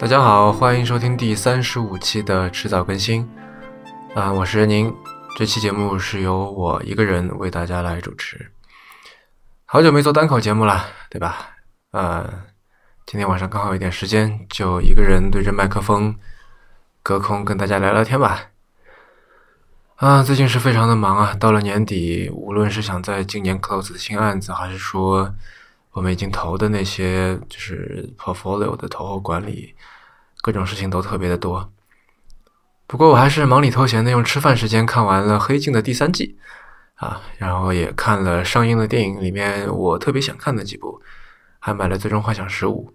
大家好，欢迎收听第三十五期的迟早更新。啊，我是任宁。这期节目是由我一个人为大家来主持。好久没做单口节目了，对吧？呃，今天晚上刚好有点时间，就一个人对着麦克风，隔空跟大家聊聊天吧。啊，最近是非常的忙啊！到了年底，无论是想在今年 close 的新案子，还是说我们已经投的那些就是 portfolio 的投后管理，各种事情都特别的多。不过我还是忙里偷闲的，用吃饭时间看完了《黑镜》的第三季啊，然后也看了上映的电影里面我特别想看的几部，还买了《最终幻想十五》。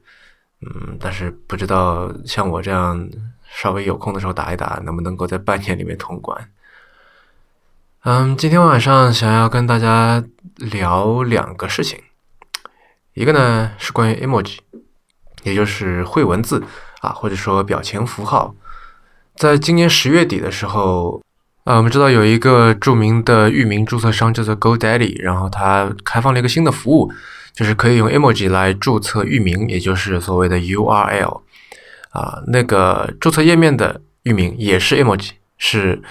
嗯，但是不知道像我这样稍微有空的时候打一打，能不能够在半年里面通关。嗯，今天晚上想要跟大家聊两个事情，一个呢是关于 emoji，也就是会文字啊，或者说表情符号。在今年十月底的时候，啊，我们知道有一个著名的域名注册商叫做 GoDaddy，然后它开放了一个新的服务，就是可以用 emoji 来注册域名，也就是所谓的 URL。啊，那个注册页面的域名也是 emoji，是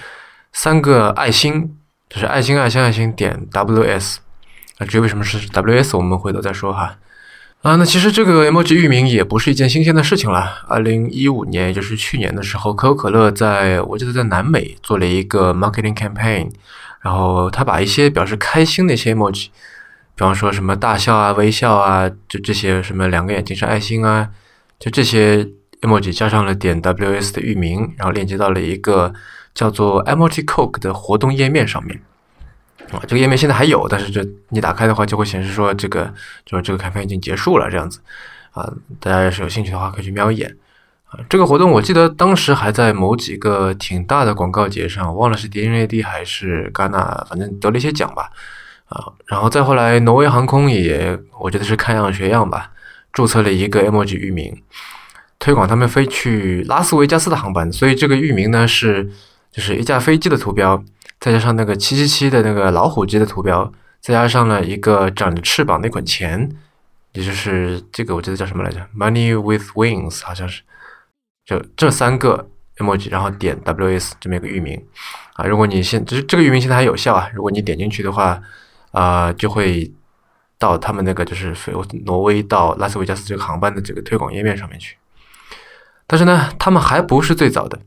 三个爱心。就是爱心爱心爱心点 ws 啊，至于为什么是 ws，我们回头再说哈。啊，那其实这个 emoji 域名也不是一件新鲜的事情了。二零一五年，也就是去年的时候，可口可乐在我记得在南美做了一个 marketing campaign，然后他把一些表示开心的一些 emoji，比方说什么大笑啊、微笑啊，就这些什么两个眼睛是爱心啊，就这些 emoji 加上了点 ws 的域名，然后链接到了一个。叫做 Emoji Coke 的活动页面上面啊，这个页面现在还有，但是这你打开的话就会显示说这个就是这个开发已经结束了这样子啊，大家要是有兴趣的话可以去瞄一眼啊。这个活动我记得当时还在某几个挺大的广告节上，忘了是 DNAD 还是戛纳，反正得了一些奖吧啊。然后再后来，挪威航空也我觉得是看样学样吧，注册了一个 Emoji 域名，推广他们飞去拉斯维加斯的航班，所以这个域名呢是。就是一架飞机的图标，再加上那个七七七的那个老虎机的图标，再加上了一个长着翅膀那捆钱，也就是这个我记得叫什么来着？Money with wings，好像是，就这三个 emoji，然后点 ws 这么一个域名啊。如果你现就是这个域名现在还有效啊，如果你点进去的话啊，就会到他们那个就是飞挪威到拉斯维加斯这个航班的这个推广页面上面去。但是呢，他们还不是最早的。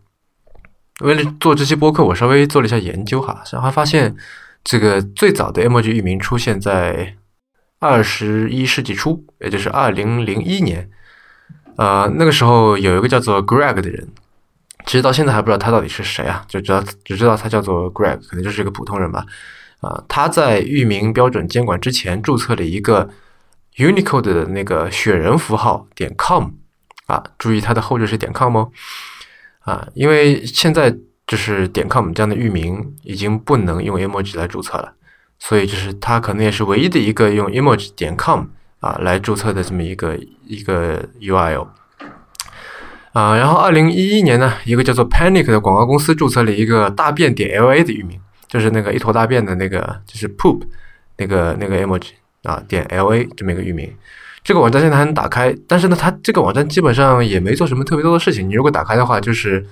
为了做这期播客，我稍微做了一下研究哈，然后发现这个最早的 emoji 域名出现在二十一世纪初，也就是二零零一年。呃，那个时候有一个叫做 Greg 的人，其实到现在还不知道他到底是谁啊，就知道只知道他叫做 Greg，可能就是一个普通人吧。啊，他在域名标准监管之前注册了一个 Unicode 的那个雪人符号点 com，啊，注意它的后缀是点 com 哦。啊，因为现在就是点 com 这样的域名已经不能用 emoji 来注册了，所以就是它可能也是唯一的一个用 emoji 点 com 啊来注册的这么一个一个 URL 啊。然后二零一一年呢，一个叫做 Panic 的广告公司注册了一个大便点 LA 的域名，就是那个一坨大便的那个就是 poop 那个那个 emoji 啊点 LA 这么一个域名。这个网站现在还能打开，但是呢，它这个网站基本上也没做什么特别多的事情。你如果打开的话，就是，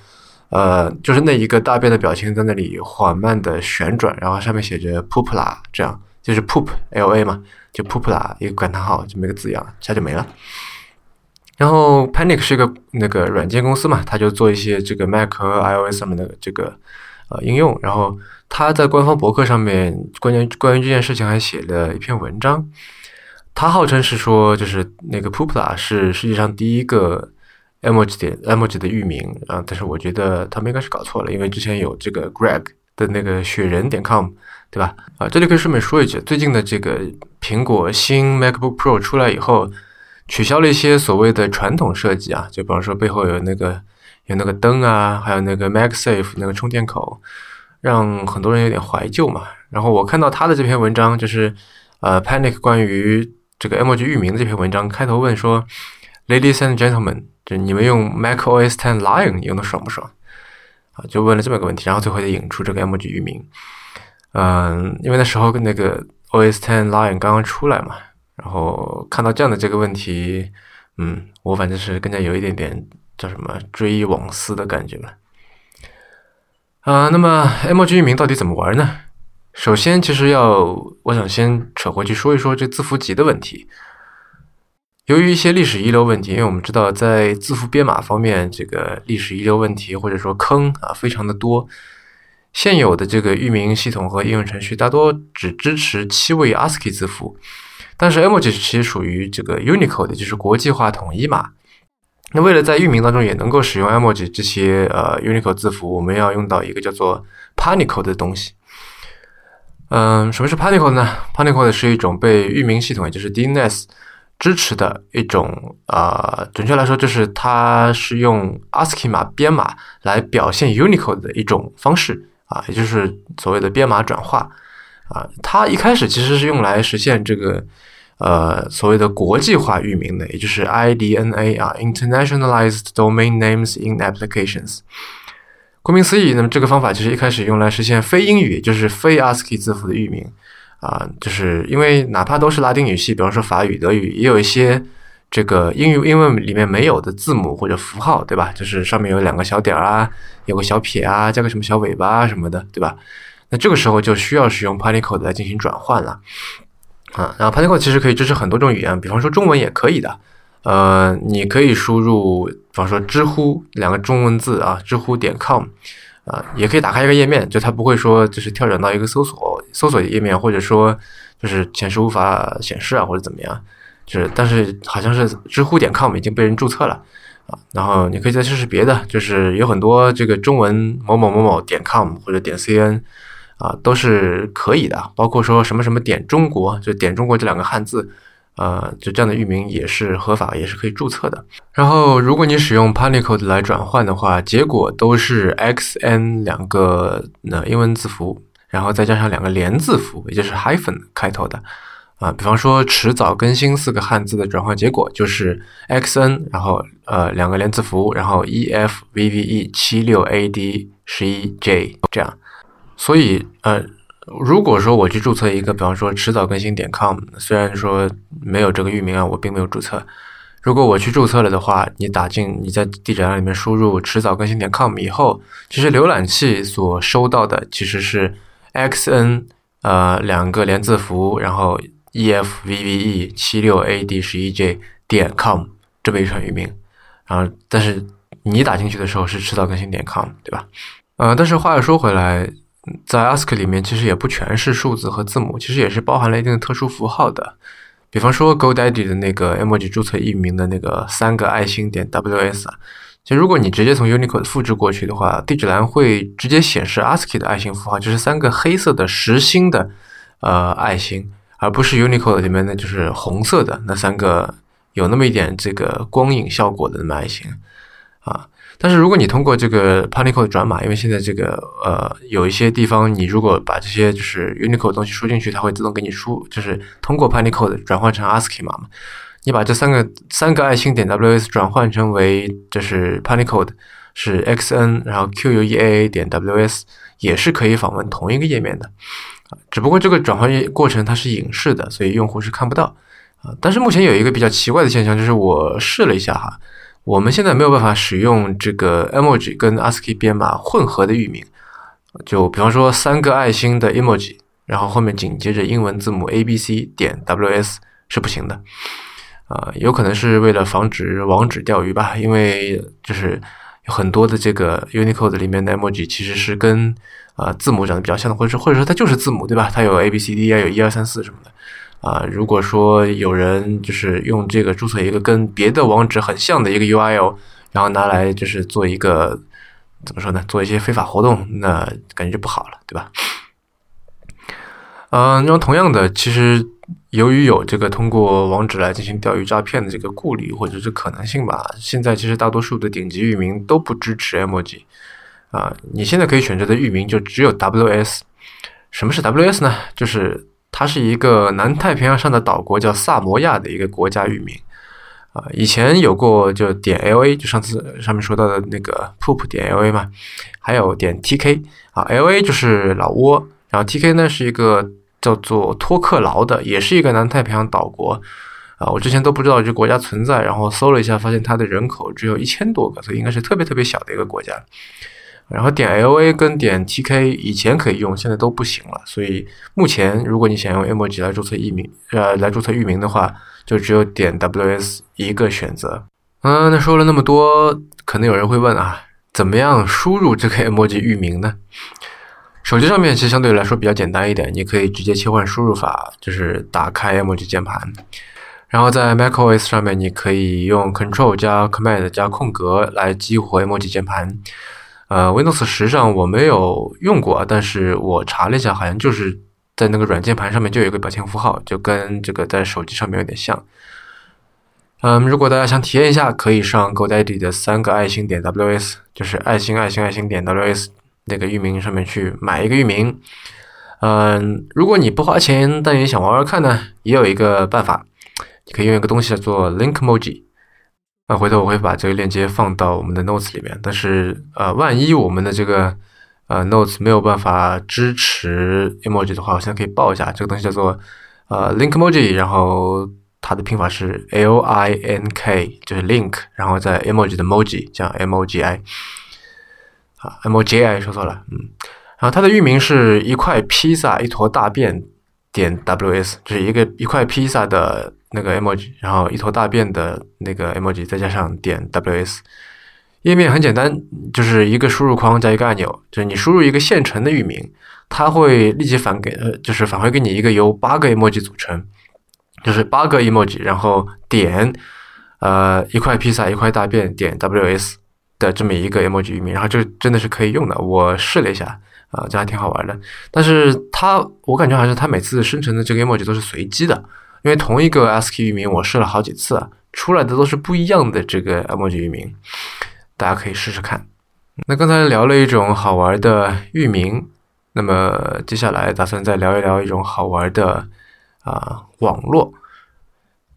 呃，就是那一个大便的表情在那里缓慢的旋转，然后上面写着 “poop 啦”，这样就是 “poop l a” 嘛，就 “poop 啦”一个感叹号这么一个字样，一下就没了。然后 Panic 是一个那个软件公司嘛，他就做一些这个 Mac 和 iOS 上面的这个呃应用。然后他在官方博客上面，关于关于这件事情还写了一篇文章。他号称是说，就是那个 Pupla 是世界上第一个 emoji 点 emoji 的域名啊，但是我觉得他们应该是搞错了，因为之前有这个 Greg 的那个雪人点 com，对吧？啊，这里可以顺便说一句，最近的这个苹果新 MacBook Pro 出来以后，取消了一些所谓的传统设计啊，就比方说背后有那个有那个灯啊，还有那个 MagSafe 那个充电口，让很多人有点怀旧嘛。然后我看到他的这篇文章，就是呃 Panic 关于这个 emoji 域名的这篇文章开头问说：“Ladies and gentlemen，就你们用 macOS 10 Lion 用的爽不爽？”啊，就问了这么个问题，然后最后就引出这个 emoji 域名。嗯，因为那时候那个 OS 10 Lion 刚刚出来嘛，然后看到这样的这个问题，嗯，我反正是更加有一点点叫什么追忆往事的感觉了。啊，那么 emoji 域名到底怎么玩呢？首先，其实要我想先扯回去说一说这字符集的问题。由于一些历史遗留问题，因为我们知道在字符编码方面，这个历史遗留问题或者说坑啊非常的多。现有的这个域名系统和应用程序大多只支持七位 ASCII 字符，但是 emoji 其实属于这个 Unicode，就是国际化统一码。那为了在域名当中也能够使用 emoji 这些呃 Unicode 字符，我们要用到一个叫做 Panicode 的东西。嗯，什么是 Panicode 呢？Panicode 是一种被域名系统，也就是 DNS 支持的一种呃，准确来说就是它是用 ASCII 码编码来表现 Unicode 的一种方式。啊，也就是所谓的编码转化，啊，它一开始其实是用来实现这个呃所谓的国际化域名的，也就是 IDNA 啊，Internationalized Domain Names in Applications。顾名思义，那么这个方法其实一开始用来实现非英语，就是非 ASCII 字符的域名啊，就是因为哪怕都是拉丁语系，比方说法语、德语，也有一些。这个英语英文里面没有的字母或者符号，对吧？就是上面有两个小点儿啊，有个小撇啊，加个什么小尾巴啊什么的，对吧？那这个时候就需要使用 Panicode 来进行转换了啊。然后 Panicode 其实可以支持很多种语言，比方说中文也可以的。呃，你可以输入，比方说知乎两个中文字啊，知乎点 com 啊，也可以打开一个页面，就它不会说就是跳转到一个搜索搜索页面，或者说就是显示无法显示啊，或者怎么样。就是，但是好像是知乎点 com 已经被人注册了啊，然后你可以再试试别的，就是有很多这个中文某某某某点 com 或者点 cn 啊，都是可以的，包括说什么什么点中国，就点中国这两个汉字，呃，就这样的域名也是合法，也是可以注册的。然后如果你使用 Panicode 来转换的话，结果都是 xn 两个那英文字符，然后再加上两个连字符，也就是 hyphen 开头的。啊，比方说迟早更新四个汉字的转换结果就是 xn，然后呃两个连字符，然后 efvve 七六 ad 十一 j 这样。所以呃，如果说我去注册一个，比方说迟早更新点 com，虽然说没有这个域名啊，我并没有注册。如果我去注册了的话，你打进你在地址栏里面输入迟早更新点 com 以后，其实浏览器所收到的其实是 xn 呃两个连字符，然后。efvve 七六 ad 十一 j 点 com 这么一串域名，然后但是你打进去的时候是迟早更新点 com 对吧？呃，但是话又说回来，在 ASCII 里面其实也不全是数字和字母，其实也是包含了一定的特殊符号的。比方说 GoDaddy 的那个 emoji 注册域名的那个三个爱心点 ws 啊，就如果你直接从 Unicode 复制过去的话，地址栏会直接显示 ASCII 的爱心符号，就是三个黑色的实心的呃爱心。而不是 Unicode 里面的就是红色的那三个有那么一点这个光影效果的那么爱心啊，但是如果你通过这个 Panicode 转码，因为现在这个呃有一些地方你如果把这些就是 Unicode 东西输进去，它会自动给你输，就是通过 Panicode 转换成 ASCII 码嘛。你把这三个三个爱心点 ws 转换成为就是 Panicode 是 xn，然后 queaa 点 ws 也是可以访问同一个页面的。只不过这个转换过程它是隐式的，所以用户是看不到啊。但是目前有一个比较奇怪的现象，就是我试了一下哈，我们现在没有办法使用这个 emoji 跟 ASCII 编码混合的域名。就比方说三个爱心的 emoji，然后后面紧接着英文字母 A B C 点 ws 是不行的啊。有可能是为了防止网址钓鱼吧，因为就是有很多的这个 Unicode 里面的 emoji 其实是跟啊，字母长得比较像的，或者说或者说它就是字母，对吧？它有 A B C D 啊，有一二三四什么的啊。如果说有人就是用这个注册一个跟别的网址很像的一个 URL，然后拿来就是做一个怎么说呢？做一些非法活动，那感觉就不好了，对吧？嗯，那么同样的，其实由于有这个通过网址来进行钓鱼诈骗的这个顾虑或者是可能性吧，现在其实大多数的顶级域名都不支持 emoji。啊，你现在可以选择的域名就只有 WS。什么是 WS 呢？就是它是一个南太平洋上的岛国，叫萨摩亚的一个国家域名。啊，以前有过就点 LA，就上次上面说到的那个 poop 点 LA 嘛，还有点 TK。啊，LA 就是老挝，然后 TK 呢是一个叫做托克劳的，也是一个南太平洋岛国。啊，我之前都不知道这国家存在，然后搜了一下，发现它的人口只有一千多个，所以应该是特别特别小的一个国家。然后点 L A 跟点 T K 以前可以用，现在都不行了。所以目前如果你想用 emoji 来注册域名，呃，来注册域名的话，就只有点 W S 一个选择。嗯，那说了那么多，可能有人会问啊，怎么样输入这个 emoji 域名呢？手机上面其实相对来说比较简单一点，你可以直接切换输入法，就是打开 emoji 键盘。然后在 macOS 上面，你可以用 Control 加 Command 加空格来激活 emoji 键盘。呃，Windows 十上我没有用过，但是我查了一下，好像就是在那个软键盘上面就有一个表情符号，就跟这个在手机上面有点像。嗯，如果大家想体验一下，可以上 GoDaddy 的三个爱心点 WS，就是爱心爱心爱心点 WS 那个域名上面去买一个域名。嗯，如果你不花钱，但也想玩玩看呢，也有一个办法，你可以用一个东西叫做 Linkmoji。那回头我会把这个链接放到我们的 notes 里面，但是呃，万一我们的这个呃 notes 没有办法支持 emoji 的话，我现在可以报一下，这个东西叫做呃 link emoji，然后它的拼法是 l i n k，就是 link，然后在 emoji 的 moji，叫 m o g i，啊 m o j i 说错了，嗯，然后它的域名是一块披萨一坨大便点 w s，就是一个一块披萨的。那个 emoji，然后一坨大便的那个 emoji，再加上点 ws，页面很简单，就是一个输入框加一个按钮，就是你输入一个现成的域名，它会立即返给呃，就是返回给你一个由八个 emoji 组成，就是八个 emoji，然后点呃一块披萨一块大便点 ws 的这么一个 emoji 域名，然后就真的是可以用的，我试了一下啊，这还挺好玩的，但是它我感觉还是它每次生成的这个 emoji 都是随机的。因为同一个 S K 域名，我试了好几次，出来的都是不一样的这个 emoji 域名，大家可以试试看。那刚才聊了一种好玩的域名，那么接下来打算再聊一聊一种好玩的啊网络。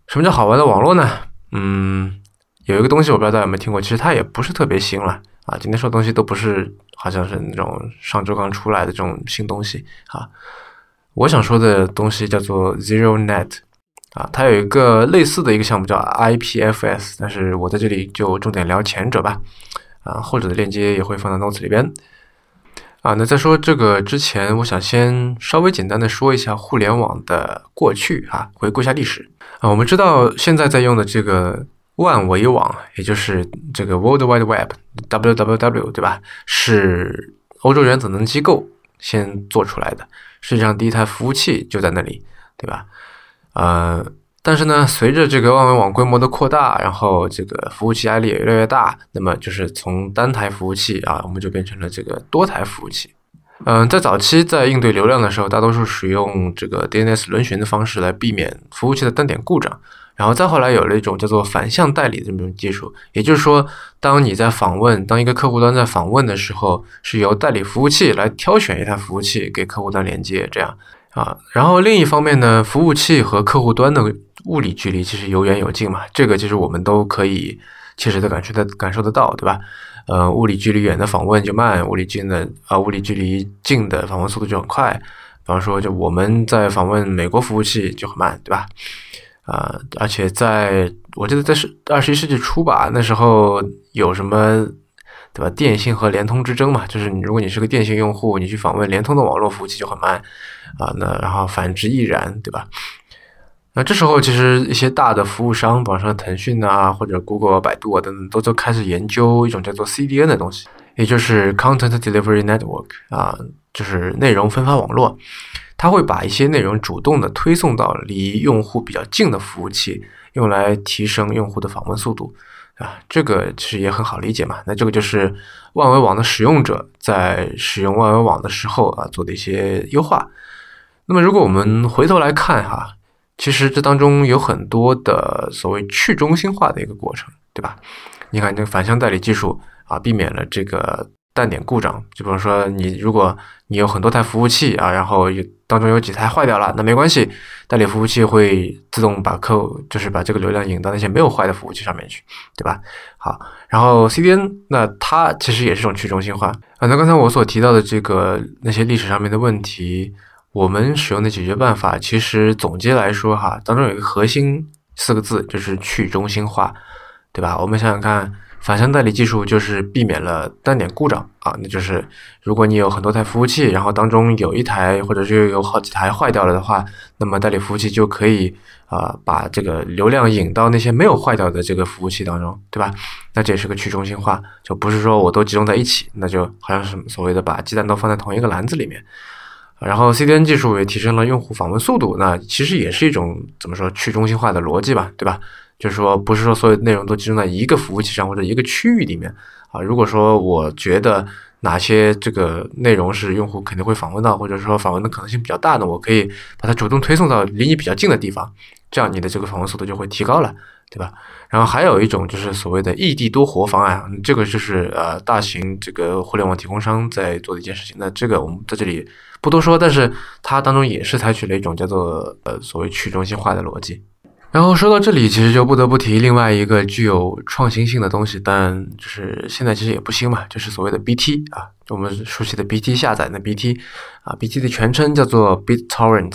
什么叫好玩的网络呢？嗯，有一个东西我不知道大家有没有听过，其实它也不是特别新了啊。今天说的东西都不是，好像是那种上周刚出来的这种新东西啊。我想说的东西叫做 Zero Net。啊，它有一个类似的一个项目叫 IPFS，但是我在这里就重点聊前者吧。啊，后者的链接也会放在 notes 里边。啊，那在说这个之前，我想先稍微简单的说一下互联网的过去啊，回顾一下历史。啊，我们知道现在在用的这个万维网，也就是这个 World Wide Web（WWW） 对吧？是欧洲原子能机构先做出来的，实际上第一台服务器就在那里，对吧？呃，但是呢，随着这个万维网规模的扩大，然后这个服务器压力也越来越大，那么就是从单台服务器啊，我们就变成了这个多台服务器。嗯，在早期在应对流量的时候，大多数使用这个 DNS 轮询的方式来避免服务器的单点故障。然后再后来有了一种叫做反向代理的这种技术，也就是说，当你在访问，当一个客户端在访问的时候，是由代理服务器来挑选一台服务器给客户端连接，这样。啊，然后另一方面呢，服务器和客户端的物理距离其实有远有近嘛，这个其实我们都可以切实的感受的感受得到，对吧？呃，物理距离远的访问就慢，物理近的啊，物理距离近的访问速度就很快。比方说，就我们在访问美国服务器就很慢，对吧？啊，而且在我记得在是二十一世纪初吧，那时候有什么？对吧？电信和联通之争嘛，就是你如果你是个电信用户，你去访问联通的网络服务器就很慢啊。那然后反之亦然，对吧？那这时候其实一些大的服务商，比方说腾讯啊，或者 Google、百度啊等等，都都开始研究一种叫做 CDN 的东西，也就是 Content Delivery Network 啊，就是内容分发网络。它会把一些内容主动的推送到离用户比较近的服务器，用来提升用户的访问速度。啊，这个其实也很好理解嘛。那这个就是万维网的使用者在使用万维网的时候啊做的一些优化。那么如果我们回头来看哈，其实这当中有很多的所谓去中心化的一个过程，对吧？你看这个反向代理技术啊，避免了这个。单点故障，就比如说你，如果你有很多台服务器啊，然后有当中有几台坏掉了，那没关系，代理服务器会自动把客户，就是把这个流量引到那些没有坏的服务器上面去，对吧？好，然后 CDN，那它其实也是一种去中心化啊。那刚才我所提到的这个那些历史上面的问题，我们使用的解决办法，其实总结来说哈，当中有一个核心四个字就是去中心化，对吧？我们想想看。反向代理技术就是避免了单点故障啊，那就是如果你有很多台服务器，然后当中有一台或者是有好几台坏掉了的话，那么代理服务器就可以啊把这个流量引到那些没有坏掉的这个服务器当中，对吧？那这也是个去中心化，就不是说我都集中在一起，那就好像是所谓的把鸡蛋都放在同一个篮子里面。然后 CDN 技术也提升了用户访问速度，那其实也是一种怎么说去中心化的逻辑吧，对吧？就是说，不是说所有内容都集中在一个服务器上或者一个区域里面啊。如果说我觉得哪些这个内容是用户肯定会访问到，或者说访问的可能性比较大的，我可以把它主动推送到离你比较近的地方，这样你的这个访问速度就会提高了，对吧？然后还有一种就是所谓的异地多活方案，这个就是呃大型这个互联网提供商在做的一件事情。那这个我们在这里不多说，但是它当中也是采取了一种叫做呃所谓去中心化的逻辑。然后说到这里，其实就不得不提另外一个具有创新性的东西，但就是现在其实也不新嘛，就是所谓的 BT 啊，我们熟悉的 BT 下载的 BT 啊，BT 的全称叫做 BitTorrent。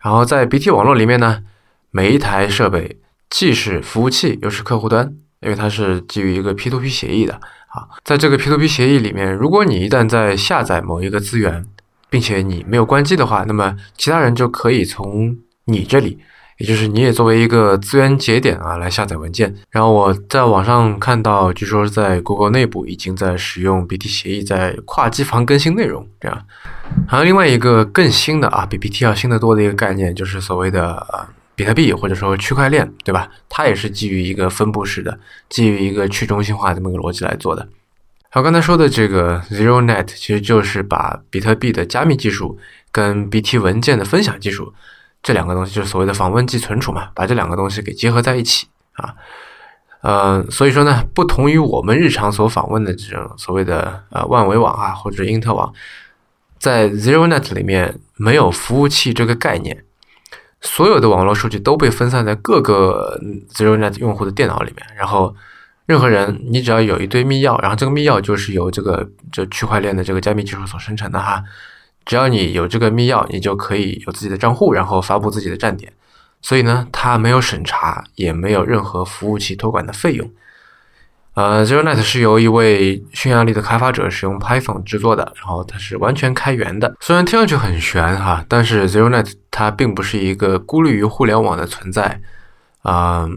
然后在 BT 网络里面呢，每一台设备既是服务器又是客户端，因为它是基于一个 P2P 协议的啊。在这个 P2P 协议里面，如果你一旦在下载某一个资源，并且你没有关机的话，那么其他人就可以从你这里。也就是你也作为一个资源节点啊，来下载文件。然后我在网上看到，据说在 Google 内部已经在使用 BT 协议，在跨机房更新内容。这样，还有另外一个更新的啊，比 BT 要新的多的一个概念，就是所谓的呃比特币或者说区块链，对吧？它也是基于一个分布式的，基于一个去中心化这么个逻辑来做的。好，刚才说的这个 ZeroNet 其实就是把比特币的加密技术跟 BT 文件的分享技术。这两个东西就是所谓的访问即存储嘛，把这两个东西给结合在一起啊，呃，所以说呢，不同于我们日常所访问的这种所谓的呃万维网啊或者因特网，在 ZeroNet 里面没有服务器这个概念，所有的网络数据都被分散在各个 ZeroNet 用户的电脑里面，然后任何人你只要有一堆密钥，然后这个密钥就是由这个这区块链的这个加密技术所生成的哈。只要你有这个密钥，你就可以有自己的账户，然后发布自己的站点。所以呢，它没有审查，也没有任何服务器托管的费用。呃，ZeroNet 是由一位匈牙利的开发者使用 Python 制作的，然后它是完全开源的。虽然听上去很玄哈，但是 ZeroNet 它并不是一个孤立于互联网的存在。啊，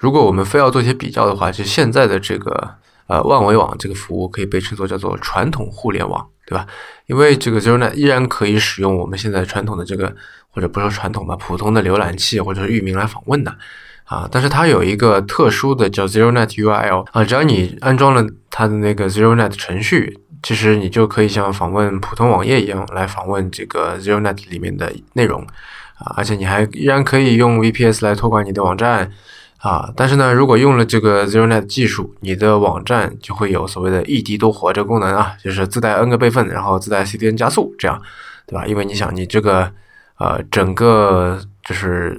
如果我们非要做一些比较的话，就现在的这个呃万维网这个服务可以被称作叫做传统互联网。对吧？因为这个 ZeroNet 依然可以使用我们现在传统的这个，或者不说传统吧，普通的浏览器或者是域名来访问的啊。但是它有一个特殊的叫 ZeroNet URL 啊，只要你安装了它的那个 ZeroNet 程序，其实你就可以像访问普通网页一样来访问这个 ZeroNet 里面的内容啊。而且你还依然可以用 VPS 来托管你的网站。啊，但是呢，如果用了这个 ZeroNet 技术，你的网站就会有所谓的异地多活这个功能啊，就是自带 N 个备份，然后自带 CDN 加速，这样，对吧？因为你想，你这个呃，整个就是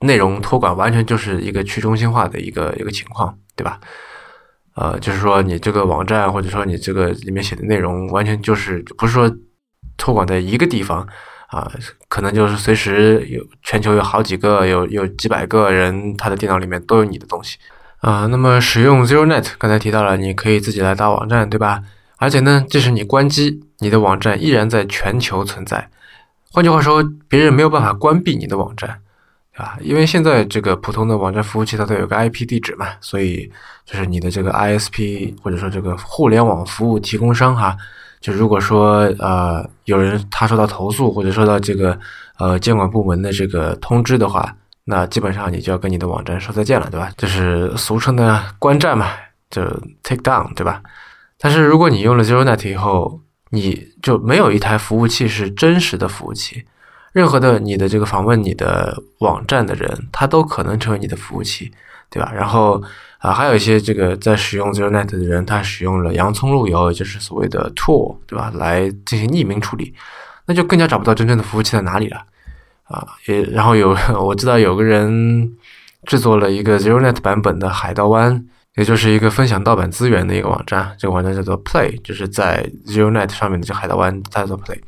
内容托管完全就是一个去中心化的一个一个情况，对吧？呃，就是说你这个网站或者说你这个里面写的内容，完全就是不是说托管在一个地方。啊，可能就是随时有全球有好几个，有有几百个人，他的电脑里面都有你的东西啊。那么使用 ZeroNet，刚才提到了，你可以自己来搭网站，对吧？而且呢，即使你关机，你的网站依然在全球存在。换句话说，别人没有办法关闭你的网站，对吧？因为现在这个普通的网站服务器它都有个 IP 地址嘛，所以就是你的这个 ISP 或者说这个互联网服务提供商哈。就如果说呃有人他收到投诉或者收到这个呃监管部门的这个通知的话，那基本上你就要跟你的网站说再见了，对吧？就是俗称的关站嘛，就 take down，对吧？但是如果你用了 ZeroNet 以后，你就没有一台服务器是真实的服务器，任何的你的这个访问你的网站的人，他都可能成为你的服务器，对吧？然后。啊，还有一些这个在使用 ZeroNet 的人，他使用了洋葱路由，也就是所谓的 tool，对吧？来进行匿名处理，那就更加找不到真正的服务器在哪里了。啊，也然后有 我知道有个人制作了一个 ZeroNet 版本的海盗湾，也就是一个分享盗版资源的一个网站，这个网站叫做 Play，就是在 ZeroNet 上面的这海盗湾叫做 Play。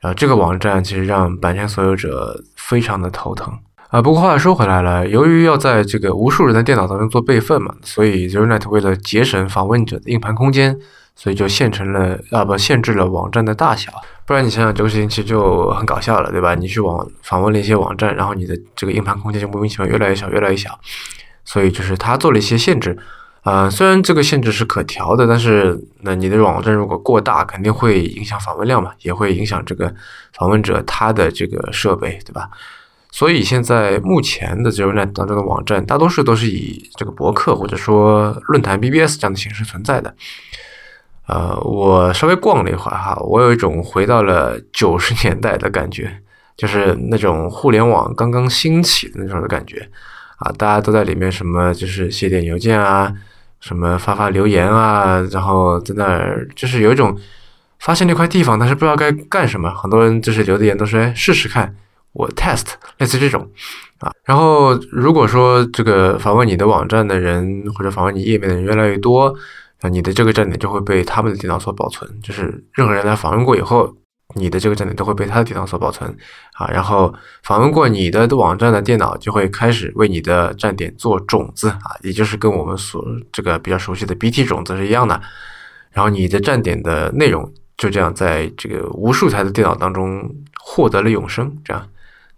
然后这个网站其实让版权所有者非常的头疼。啊，不过话说回来了，由于要在这个无数人的电脑当中做备份嘛，所以 ZeroNet 为了节省访问者的硬盘空间，所以就限成了啊不限制了网站的大小。不然你想想这个事情其实就很搞笑了，对吧？你去网访问了一些网站，然后你的这个硬盘空间就莫名其妙越来越小，越来越小。所以就是它做了一些限制。呃，虽然这个限制是可调的，但是那你的网站如果过大，肯定会影响访问量嘛，也会影响这个访问者他的这个设备，对吧？所以现在目前的 ZeroNet 当中的网站，大多数都是以这个博客或者说论坛 BBS 这样的形式存在的。呃，我稍微逛了一会儿哈，我有一种回到了九十年代的感觉，就是那种互联网刚刚兴起的那种的感觉。啊，大家都在里面，什么就是写点邮件啊，什么发发留言啊，然后在那儿就是有一种发现那块地方，但是不知道该干什么。很多人就是留的言都说，哎，试试看，我 test，类似这种啊。然后如果说这个访问你的网站的人或者访问你页面的人越来越多，那你的这个站点就会被他们的电脑所保存，就是任何人来访问过以后。你的这个站点都会被他的电脑所保存啊，然后访问过你的网站的电脑就会开始为你的站点做种子啊，也就是跟我们所这个比较熟悉的 BT 种子是一样的。然后你的站点的内容就这样在这个无数台的电脑当中获得了永生，这样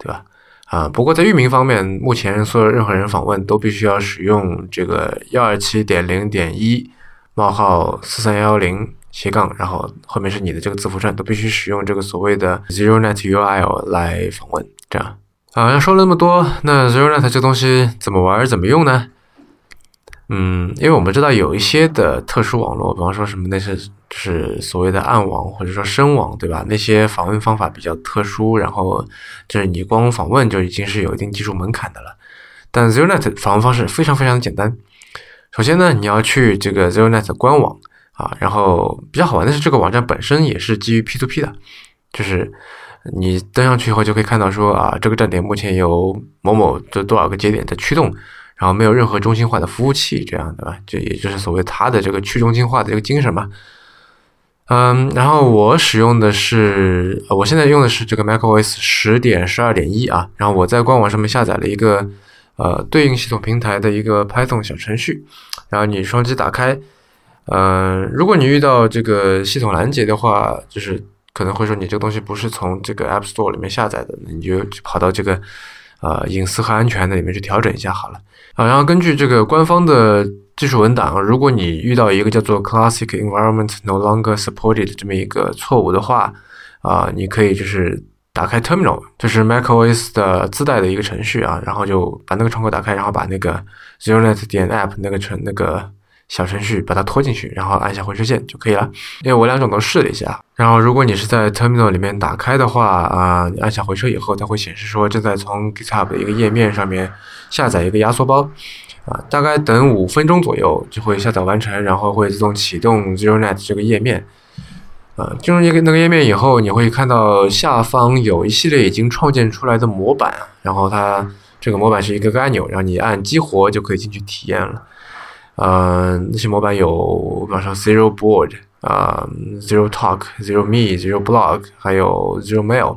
对吧？啊，不过在域名方面，目前所有任何人访问都必须要使用这个幺二七点零点一冒号四三幺零。斜杠，然后后面是你的这个字符串，都必须使用这个所谓的 ZeroNet URL 来访问。这样，啊，要说了那么多，那 ZeroNet 这东西怎么玩，怎么用呢？嗯，因为我们知道有一些的特殊网络，比方说什么那些就是所谓的暗网或者说深网，对吧？那些访问方法比较特殊，然后就是你光访问就已经是有一定技术门槛的了。但 ZeroNet 访问方式非常非常的简单。首先呢，你要去这个 ZeroNet 官网。啊，然后比较好玩的是，这个网站本身也是基于 P2P 的，就是你登上去以后就可以看到说啊，这个站点目前有某某这多少个节点在驱动，然后没有任何中心化的服务器，这样的吧？这也就是所谓它的这个去中心化的这个精神嘛。嗯，然后我使用的是，我现在用的是这个 macOS 十点十二点一啊，然后我在官网上面下载了一个呃对应系统平台的一个 Python 小程序，然后你双击打开。呃，如果你遇到这个系统拦截的话，就是可能会说你这个东西不是从这个 App Store 里面下载的，你就跑到这个呃隐私和安全的里面去调整一下好了。啊，然后根据这个官方的技术文档，如果你遇到一个叫做 Classic Environment No Longer Supported 这么一个错误的话，啊，你可以就是打开 Terminal，就是 macOS 的自带的一个程序啊，然后就把那个窗口打开，然后把那个 ZeroNet 点 App 那个程那个。小程序把它拖进去，然后按下回车键就可以了。因为我两种都试了一下，然后如果你是在 Terminal 里面打开的话啊，你按下回车以后，它会显示说正在从 GitHub 的一个页面上面下载一个压缩包啊，大概等五分钟左右就会下载完成，然后会自动启动 ZeroNet 这个页面啊。进入一个那个页面以后，你会看到下方有一系列已经创建出来的模板，然后它这个模板是一个个按钮，然后你按激活就可以进去体验了。呃，那些模板有，比方说 Zero Board 啊，Zero Talk、Zero Me、Zero Blog，还有 Zero Mail。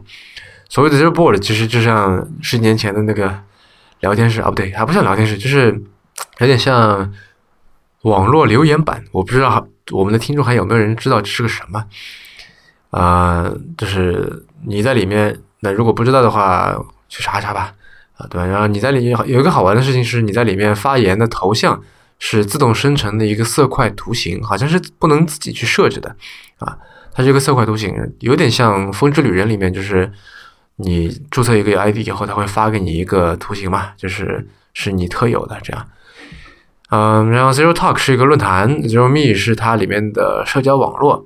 所谓的 Zero Board 其实就像十几年前的那个聊天室啊，不对，还不像聊天室，就是有点像网络留言板。我不知道我们的听众还有没有人知道这是个什么？啊，就是你在里面，那如果不知道的话，去查查吧。啊，对，然后你在里面有一个好玩的事情是，你在里面发言的头像。是自动生成的一个色块图形，好像是不能自己去设置的啊。它这个色块图形有点像《风之旅人》里面，就是你注册一个 ID 以后，它会发给你一个图形嘛，就是是你特有的这样。嗯，然后 Zero Talk 是一个论坛，Zero Me 是它里面的社交网络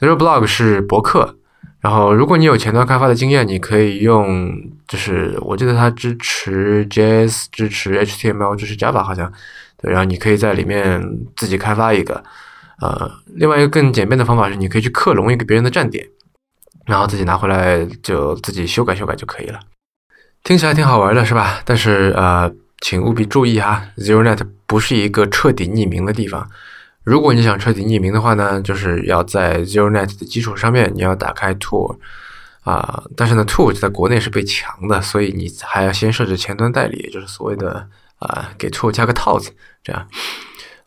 ，Zero Blog 是博客。然后，如果你有前端开发的经验，你可以用，就是我记得它支持 JS，支持 HTML，支持 Java 好像。然后你可以在里面自己开发一个，呃，另外一个更简便的方法是，你可以去克隆一个别人的站点，然后自己拿回来就自己修改修改就可以了。听起来挺好玩的，是吧？但是呃，请务必注意哈，ZeroNet 不是一个彻底匿名的地方。如果你想彻底匿名的话呢，就是要在 ZeroNet 的基础上面，你要打开 Tor，啊，但是呢，To 在国内是被强的，所以你还要先设置前端代理，也就是所谓的啊，给 To 加个套子，这样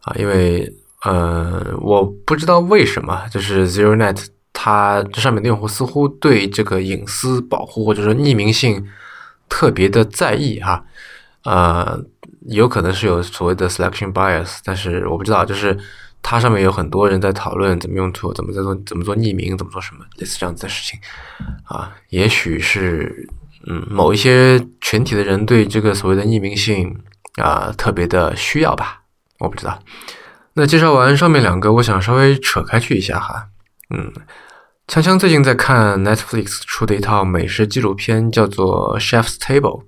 啊，因为呃，我不知道为什么，就是 ZeroNet 它这上面的用户似乎对这个隐私保护或者说匿名性特别的在意哈，呃，有可能是有所谓的 selection bias，但是我不知道，就是。它上面有很多人在讨论怎么用 to，怎么在做，怎么做匿名，怎么做什么类似这样子的事情，啊，也许是嗯某一些群体的人对这个所谓的匿名性啊特别的需要吧，我不知道。那介绍完上面两个，我想稍微扯开去一下哈，嗯，锵锵最近在看 Netflix 出的一套美食纪录片，叫做 Chef's Table，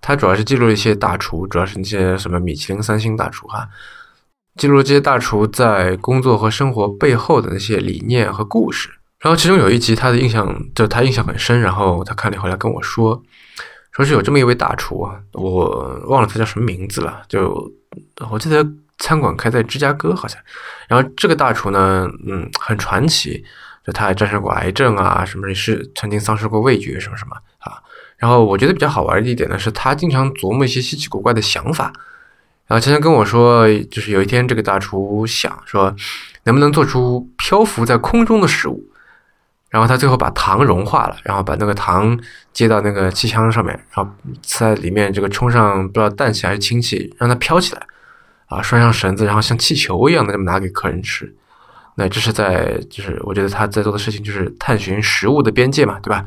它主要是记录了一些大厨，主要是那些什么米其林三星大厨哈。记录了这些大厨在工作和生活背后的那些理念和故事。然后其中有一集，他的印象就他印象很深。然后他看了回来跟我说，说是有这么一位大厨啊，我忘了他叫什么名字了。就我记得餐馆开在芝加哥好像。然后这个大厨呢，嗯，很传奇，就他还战胜过癌症啊，什么是曾经丧失过味觉什么什么啊。然后我觉得比较好玩的一点呢，是他经常琢磨一些稀奇古怪的想法。然后芊芊跟我说，就是有一天这个大厨想说，能不能做出漂浮在空中的食物？然后他最后把糖融化了，然后把那个糖接到那个气枪上面，然后在里面这个充上不知道氮气还是氢气，让它飘起来，啊，拴上绳子，然后像气球一样的这么拿给客人吃。那这是在就是我觉得他在做的事情就是探寻食物的边界嘛，对吧？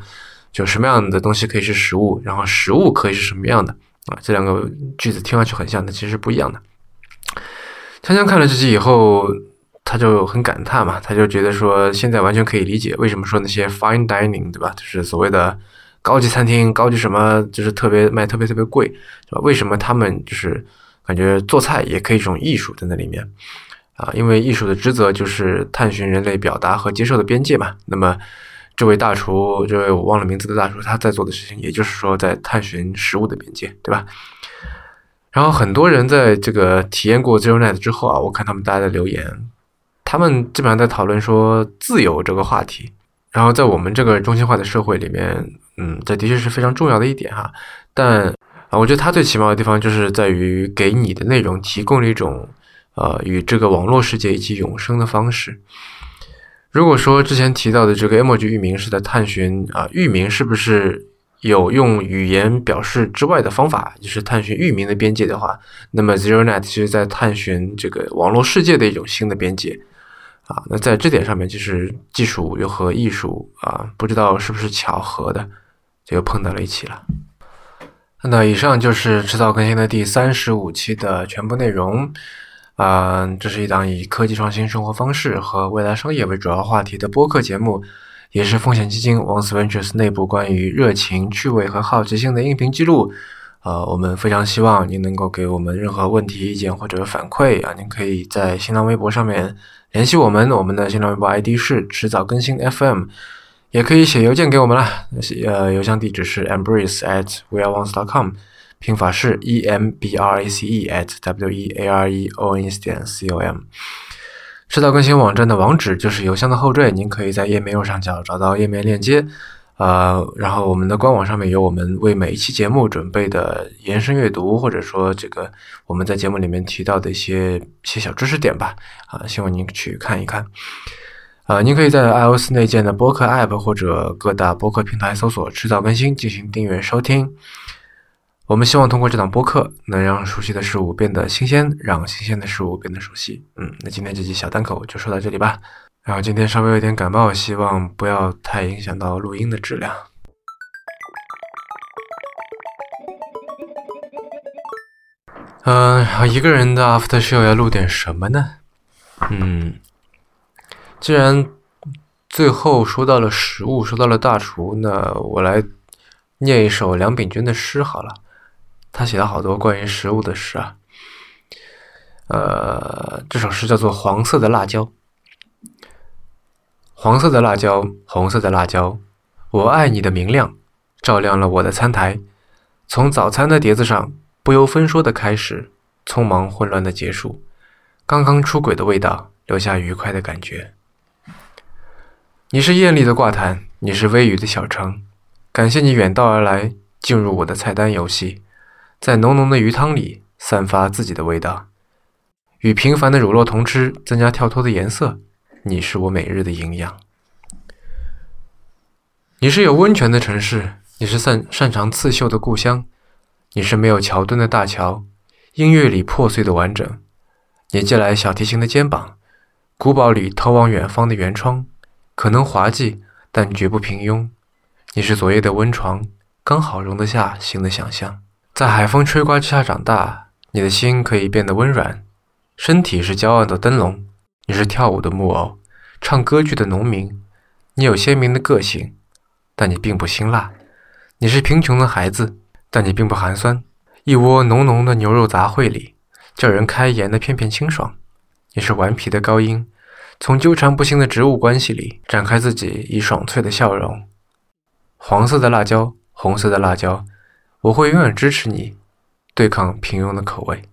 就什么样的东西可以是食物，然后食物可以是什么样的？啊，这两个句子听上去很像，但其实不一样的。锵锵看了这集以后，他就很感叹嘛，他就觉得说，现在完全可以理解为什么说那些 fine dining，对吧？就是所谓的高级餐厅、高级什么，就是特别卖特别特别贵，是吧？为什么他们就是感觉做菜也可以一种艺术在那里面啊？因为艺术的职责就是探寻人类表达和接受的边界嘛。那么。这位大厨，这位我忘了名字的大厨，他在做的事情，也就是说在探寻食物的边界，对吧？然后很多人在这个体验过 Zero Net 之后啊，我看他们大家的留言，他们基本上在讨论说自由这个话题。然后在我们这个中心化的社会里面，嗯，这的确是非常重要的一点哈。但啊，我觉得它最奇妙的地方就是在于给你的内容提供了一种呃与这个网络世界一起永生的方式。如果说之前提到的这个 emoji 域名是在探寻啊域名是不是有用语言表示之外的方法，就是探寻域名的边界的话，那么 ZeroNet 其实在探寻这个网络世界的一种新的边界啊。那在这点上面，其实技术又和艺术啊，不知道是不是巧合的，就又碰到了一起了。那以上就是迟早更新的第三十五期的全部内容。啊，这是一档以科技创新、生活方式和未来商业为主要话题的播客节目，也是风险基金 Once Ventures 内部关于热情、趣味和好奇心的音频记录。呃，我们非常希望您能够给我们任何问题、意见或者反馈啊，您可以在新浪微博上面联系我们，我们的新浪微博 ID 是迟早更新 FM，也可以写邮件给我们啦，呃，邮箱地址是 embrace at weareones.com。拼法是 e m b r a c e at w e a r e o n s 点 c o m。迟早更新网站的网址就是邮箱的后缀，您可以在页面右上角找到页面链接。呃，然后我们的官网上面有我们为每一期节目准备的延伸阅读，或者说这个我们在节目里面提到的一些一些小知识点吧。啊，希望您去看一看。啊，您可以在 iOS 内建的播客 App 或者各大播客平台搜索“迟早更新”进行订阅收听。我们希望通过这档播客，能让熟悉的事物变得新鲜，让新鲜的事物变得熟悉。嗯，那今天这期小单口就说到这里吧。然后今天稍微有点感冒，希望不要太影响到录音的质量。嗯，一个人的 after show 要录点什么呢？嗯，既然最后说到了食物，说到了大厨，那我来念一首梁秉娟的诗好了。他写了好多关于食物的诗啊，呃，这首诗叫做《黄色的辣椒》。黄色的辣椒，红色的辣椒，我爱你的明亮，照亮了我的餐台。从早餐的碟子上不由分说的开始，匆忙混乱的结束。刚刚出轨的味道，留下愉快的感觉。你是艳丽的挂毯，你是微雨的小城，感谢你远道而来，进入我的菜单游戏，在浓浓的鱼汤里散发自己的味道，与平凡的乳酪同吃，增加跳脱的颜色。你是我每日的营养。你是有温泉的城市，你是擅擅长刺绣的故乡，你是没有桥墩的大桥，音乐里破碎的完整。你借来小提琴的肩膀，古堡里通往远方的圆窗，可能滑稽，但绝不平庸。你是昨夜的温床，刚好容得下新的想象。在海风吹刮之下长大，你的心可以变得温软，身体是骄傲的灯笼。你是跳舞的木偶，唱歌剧的农民。你有鲜明的个性。但你并不辛辣，你是贫穷的孩子，但你并不寒酸。一窝浓浓的牛肉杂烩里，叫人开颜的片片清爽。你是顽皮的高音，从纠缠不清的植物关系里展开自己以爽脆的笑容。黄色的辣椒，红色的辣椒，我会永远支持你，对抗平庸的口味。